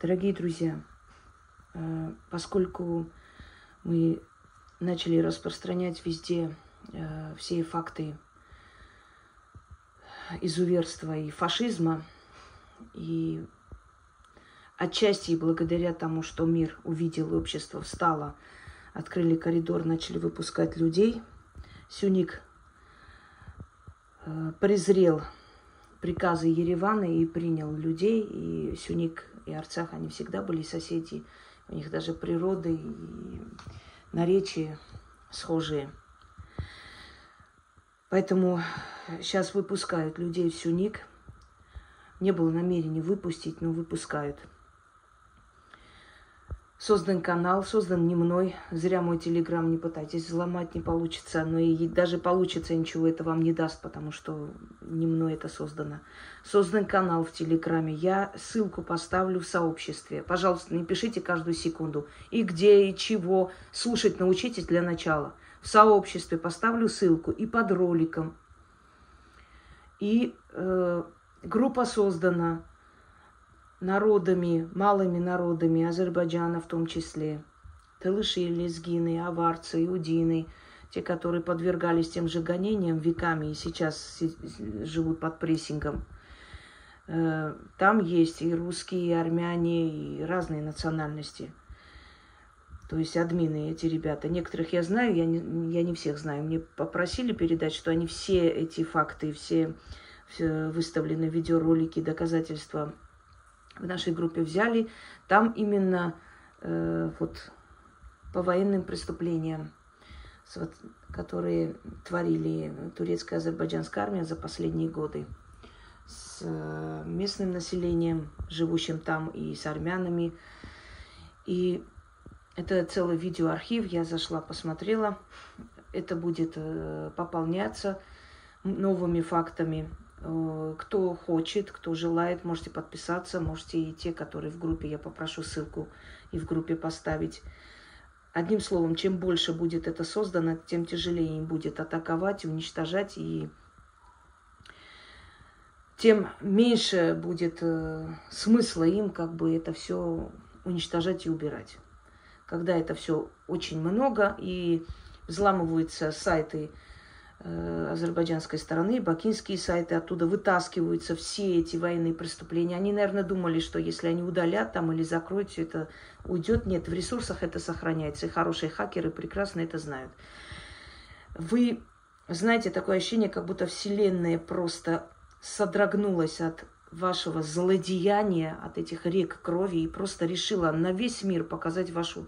Дорогие друзья, э, поскольку мы начали распространять везде э, все факты изуверства и фашизма, и отчасти благодаря тому, что мир увидел, общество встало, открыли коридор, начали выпускать людей, Сюник э, презрел приказы Еревана и принял людей. И Сюник и Арцах, они всегда были соседи. У них даже природы и наречия схожие. Поэтому сейчас выпускают людей в Сюник. Не было намерения выпустить, но выпускают – Создан канал, создан не мной. Зря мой телеграм не пытайтесь взломать, не получится. Но и даже получится, ничего это вам не даст, потому что не мной это создано. Создан канал в телеграме. Я ссылку поставлю в сообществе. Пожалуйста, не пишите каждую секунду. И где, и чего. Слушать научитесь для начала. В сообществе поставлю ссылку и под роликом. И э, группа создана народами, малыми народами Азербайджана в том числе. Талыши, лезгины, аварцы, иудины, те, которые подвергались тем же гонениям веками и сейчас живут под прессингом. Э, там есть и русские, и армяне, и разные национальности. То есть админы эти ребята. Некоторых я знаю, я не, я не всех знаю. Мне попросили передать, что они все эти факты, все, все выставлены видеоролики, доказательства в нашей группе взяли. Там именно э, вот по военным преступлениям, которые творили турецкая азербайджанская армия за последние годы с э, местным населением, живущим там, и с армянами. И это целый видеоархив, я зашла, посмотрела. Это будет э, пополняться новыми фактами. Э, кто хочет, кто желает, можете подписаться, можете и те, которые в группе, я попрошу ссылку и в группе поставить. Одним словом, чем больше будет это создано, тем тяжелее им будет атаковать, уничтожать, и тем меньше будет э, смысла им как бы это все уничтожать и убирать. Когда это все очень много и взламываются сайты азербайджанской стороны, бакинские сайты, оттуда вытаскиваются все эти военные преступления. Они, наверное, думали, что если они удалят там или закроют, все это уйдет. Нет, в ресурсах это сохраняется. И хорошие хакеры прекрасно это знают. Вы знаете, такое ощущение, как будто Вселенная просто содрогнулась от вашего злодеяния, от этих рек крови и просто решила на весь мир показать вашу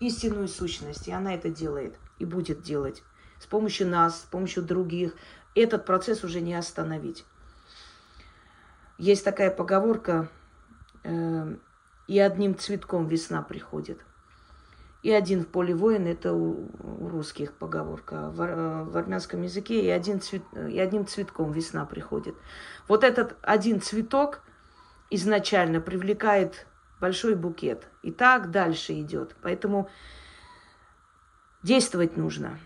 истинную сущность. И она это делает и будет делать с помощью нас, с помощью других. Этот процесс уже не остановить. Есть такая поговорка, э, и одним цветком весна приходит. И один в поле воин, это у, у русских поговорка. В, э, в армянском языке и, один цвет, и одним цветком весна приходит. Вот этот один цветок изначально привлекает большой букет. И так дальше идет. Поэтому действовать нужно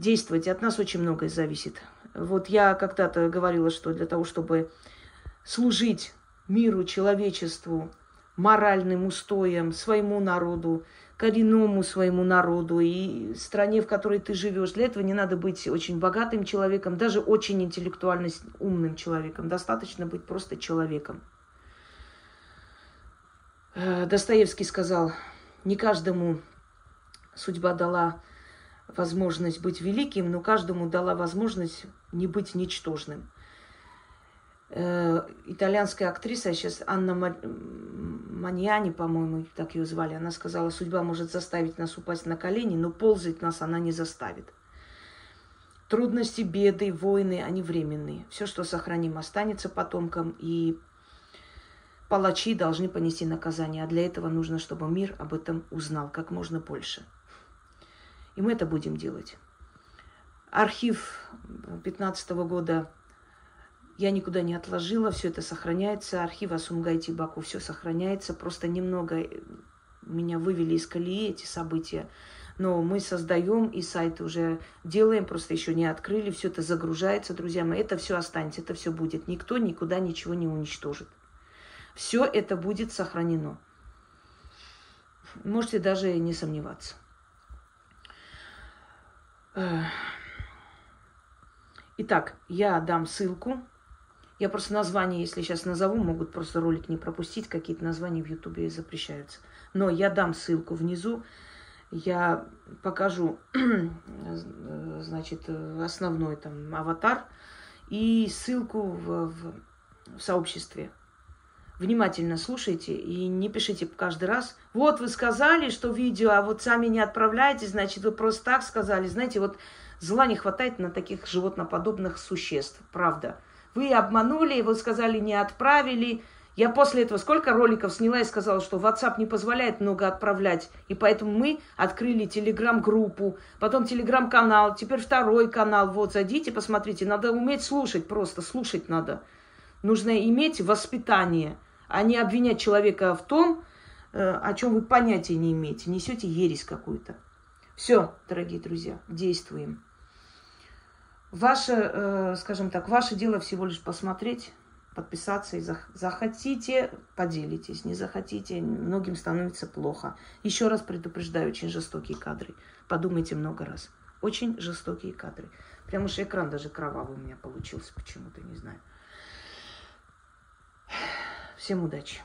действовать. От нас очень многое зависит. Вот я когда-то говорила, что для того, чтобы служить миру, человечеству, моральным устоям, своему народу, коренному своему народу и стране, в которой ты живешь. Для этого не надо быть очень богатым человеком, даже очень интеллектуально умным человеком. Достаточно быть просто человеком. Э, Достоевский сказал, не каждому судьба дала возможность быть великим, но каждому дала возможность не быть ничтожным. Э, итальянская актриса, сейчас Анна Маньяни, по-моему, так ее звали, она сказала, судьба может заставить нас упасть на колени, но ползать нас она не заставит. Трудности, беды, войны, они временные. Все, что сохраним, останется потомкам, и палачи должны понести наказание. А для этого нужно, чтобы мир об этом узнал как можно больше – и мы это будем делать. Архив 2015 года я никуда не отложила, все это сохраняется. Архив Асумгайти Баку все сохраняется. Просто немного меня вывели из колеи эти события. Но мы создаем и сайт уже делаем, просто еще не открыли. Все это загружается, друзья мои. Это все останется, это все будет. Никто никуда ничего не уничтожит. Все это будет сохранено. Можете даже не сомневаться. Итак, я дам ссылку. Я просто название, если сейчас назову, могут просто ролик не пропустить. Какие-то названия в Ютубе запрещаются. Но я дам ссылку внизу. Я покажу, значит, основной там аватар и ссылку в, в, в сообществе. Внимательно слушайте и не пишите каждый раз. Вот вы сказали, что видео, а вот сами не отправляете, значит, вы просто так сказали. Знаете, вот Зла не хватает на таких животноподобных существ, правда. Вы обманули, вы сказали, не отправили. Я после этого сколько роликов сняла и сказала, что WhatsApp не позволяет много отправлять. И поэтому мы открыли телеграм-группу, потом телеграм-канал, теперь второй канал. Вот, зайдите, посмотрите. Надо уметь слушать просто, слушать надо. Нужно иметь воспитание, а не обвинять человека в том, э, о чем вы понятия не имеете. Несете ересь какую-то. Все, дорогие друзья, действуем. Ваше, э, скажем так, ваше дело всего лишь посмотреть, подписаться и захотите, поделитесь, не захотите, многим становится плохо. Еще раз предупреждаю, очень жестокие кадры. Подумайте много раз. Очень жестокие кадры. Прямо уж экран даже кровавый у меня получился почему-то, не знаю. Всем удачи.